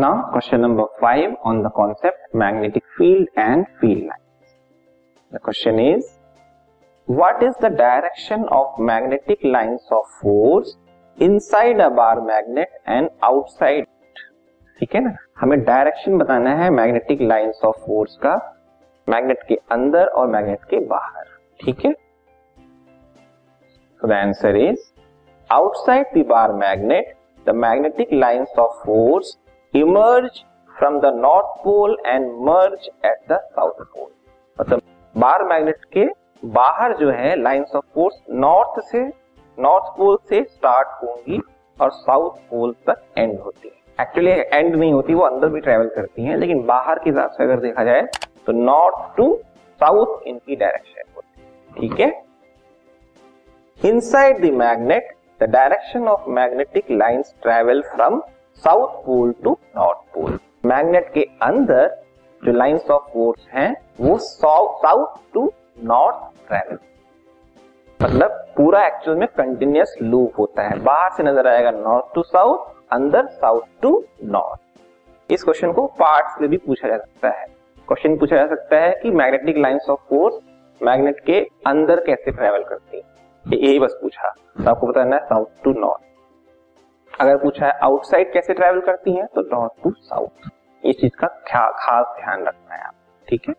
Now, question number five on the concept magnetic field and field lines. The question is, what is the direction of magnetic lines of force inside a bar magnet and outside? ठीक है ना हमें direction बताना है magnetic lines of force का magnet के अंदर और मैग्नेट के बाहर ठीक है So the answer is outside the bar magnet, the magnetic lines of force from the north pole and merge at the south pole मतलब बार मैग्नेट के बाहर जो है लाइंस ऑफ़ फोर्स नॉर्थ से नॉर्थ पोल से स्टार्ट होंगी और south pole तक एंड होती है। एक्चुअली एंड नहीं होती, वो अंदर भी ट्रेवल करती हैं, लेकिन बाहर की हिसाब से अगर देखा जाए तो नॉर्थ टू साउथ इनकी डायरेक्शन होती है। ठीक है? Inside the magnet the direction of magnetic lines travel from south pole to north pole magnet के अंदर जो लाइंस ऑफ़ फोर्स हैं, वो साउथ टू नॉर्थ ट्रेवल मतलब पूरा एक्चुअल में कंटिन्यूस लूप होता है। बाहर से नज़र आएगा नॉर्थ टू साउथ अंदर साउथ टू नॉर्थ इस क्वेश्चन को पार्ट्स में भी पूछा जा सकता है। क्वेश्चन पूछा जा सकता है कि magnetic lines of force magnet के अंदर कैसे ट्रेवल करती है। यही बस पूछा। तो आपको बताना है साउथ टू नॉर्थ अगर पूछा है आउटसाइड कैसे ट्रेवल करती है? तो नॉर्थ टू साउथ इस चीज़ का खास ध्यान रखना है आप, ठीक है?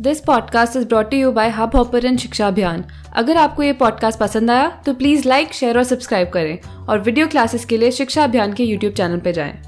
This podcast is brought you by Hubhopper Shiksha Abhiyan अगर आपको ये पॉडकास्ट पसंद आया तो प्लीज़ लाइक शेयर और सब्सक्राइब करें और वीडियो क्लासेस के लिए शिक्षा अभियान के यूट्यूब चैनल पर जाएँ।